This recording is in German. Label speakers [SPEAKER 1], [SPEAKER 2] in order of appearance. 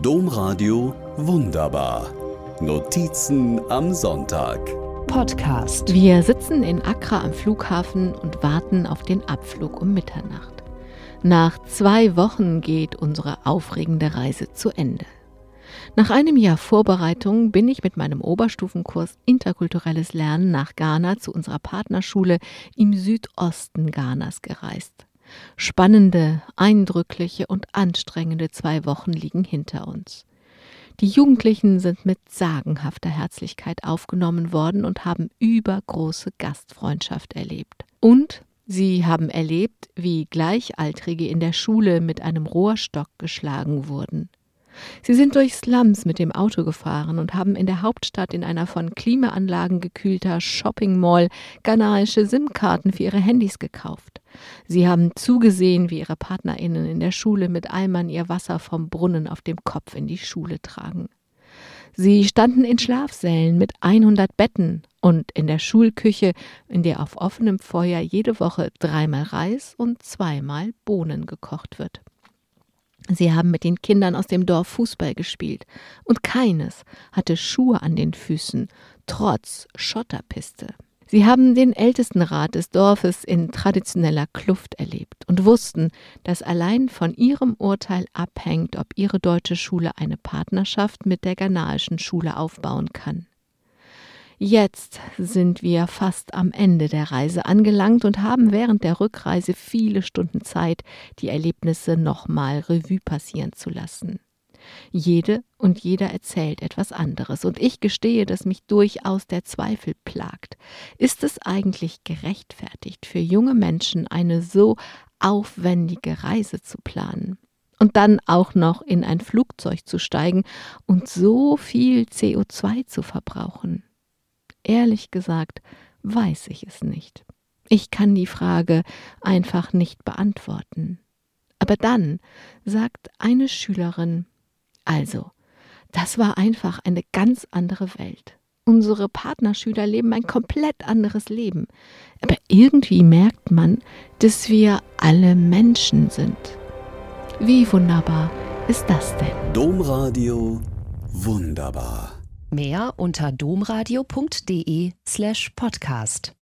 [SPEAKER 1] Domradio Wunderbar. Notizen am Sonntag.
[SPEAKER 2] Podcast. Wir sitzen in Accra am Flughafen und warten auf den Abflug um Mitternacht. Nach zwei Wochen geht unsere aufregende Reise zu Ende. Nach einem Jahr Vorbereitung bin ich mit meinem Oberstufenkurs Interkulturelles Lernen nach Ghana zu unserer Partnerschule im Südosten Ghanas gereist. Spannende, eindrückliche und anstrengende zwei Wochen liegen hinter uns. Die Jugendlichen sind mit sagenhafter Herzlichkeit aufgenommen worden und haben übergroße Gastfreundschaft erlebt. Und sie haben erlebt, wie Gleichaltrige in der Schule mit einem Rohrstock geschlagen wurden. Sie sind durch Slums mit dem Auto gefahren und haben in der Hauptstadt in einer von Klimaanlagen gekühlter Shopping Mall ghanaische SIM-Karten für ihre Handys gekauft. Sie haben zugesehen, wie ihre PartnerInnen in der Schule mit Eimern ihr Wasser vom Brunnen auf dem Kopf in die Schule tragen. Sie standen in Schlafsälen mit 100 Betten und in der Schulküche, in der auf offenem Feuer jede Woche dreimal Reis und zweimal Bohnen gekocht wird. Sie haben mit den Kindern aus dem Dorf Fußball gespielt, und keines hatte Schuhe an den Füßen, trotz Schotterpiste. Sie haben den Ältestenrat des Dorfes in traditioneller Kluft erlebt und wussten, dass allein von ihrem Urteil abhängt, ob ihre deutsche Schule eine Partnerschaft mit der ghanaischen Schule aufbauen kann. Jetzt sind wir fast am Ende der Reise angelangt und haben während der Rückreise viele Stunden Zeit, die Erlebnisse nochmal Revue passieren zu lassen. Jede und jeder erzählt etwas anderes, und ich gestehe, dass mich durchaus der Zweifel plagt. Ist es eigentlich gerechtfertigt, für junge Menschen eine so aufwendige Reise zu planen? Und dann auch noch in ein Flugzeug zu steigen und so viel CO2 zu verbrauchen? Ehrlich gesagt, weiß ich es nicht. Ich kann die Frage einfach nicht beantworten. Aber dann sagt eine Schülerin, also, das war einfach eine ganz andere Welt. Unsere Partnerschüler leben ein komplett anderes Leben. Aber irgendwie merkt man, dass wir alle Menschen sind. Wie wunderbar ist das denn?
[SPEAKER 1] Domradio wunderbar.
[SPEAKER 3] Mehr unter domradio.de slash podcast.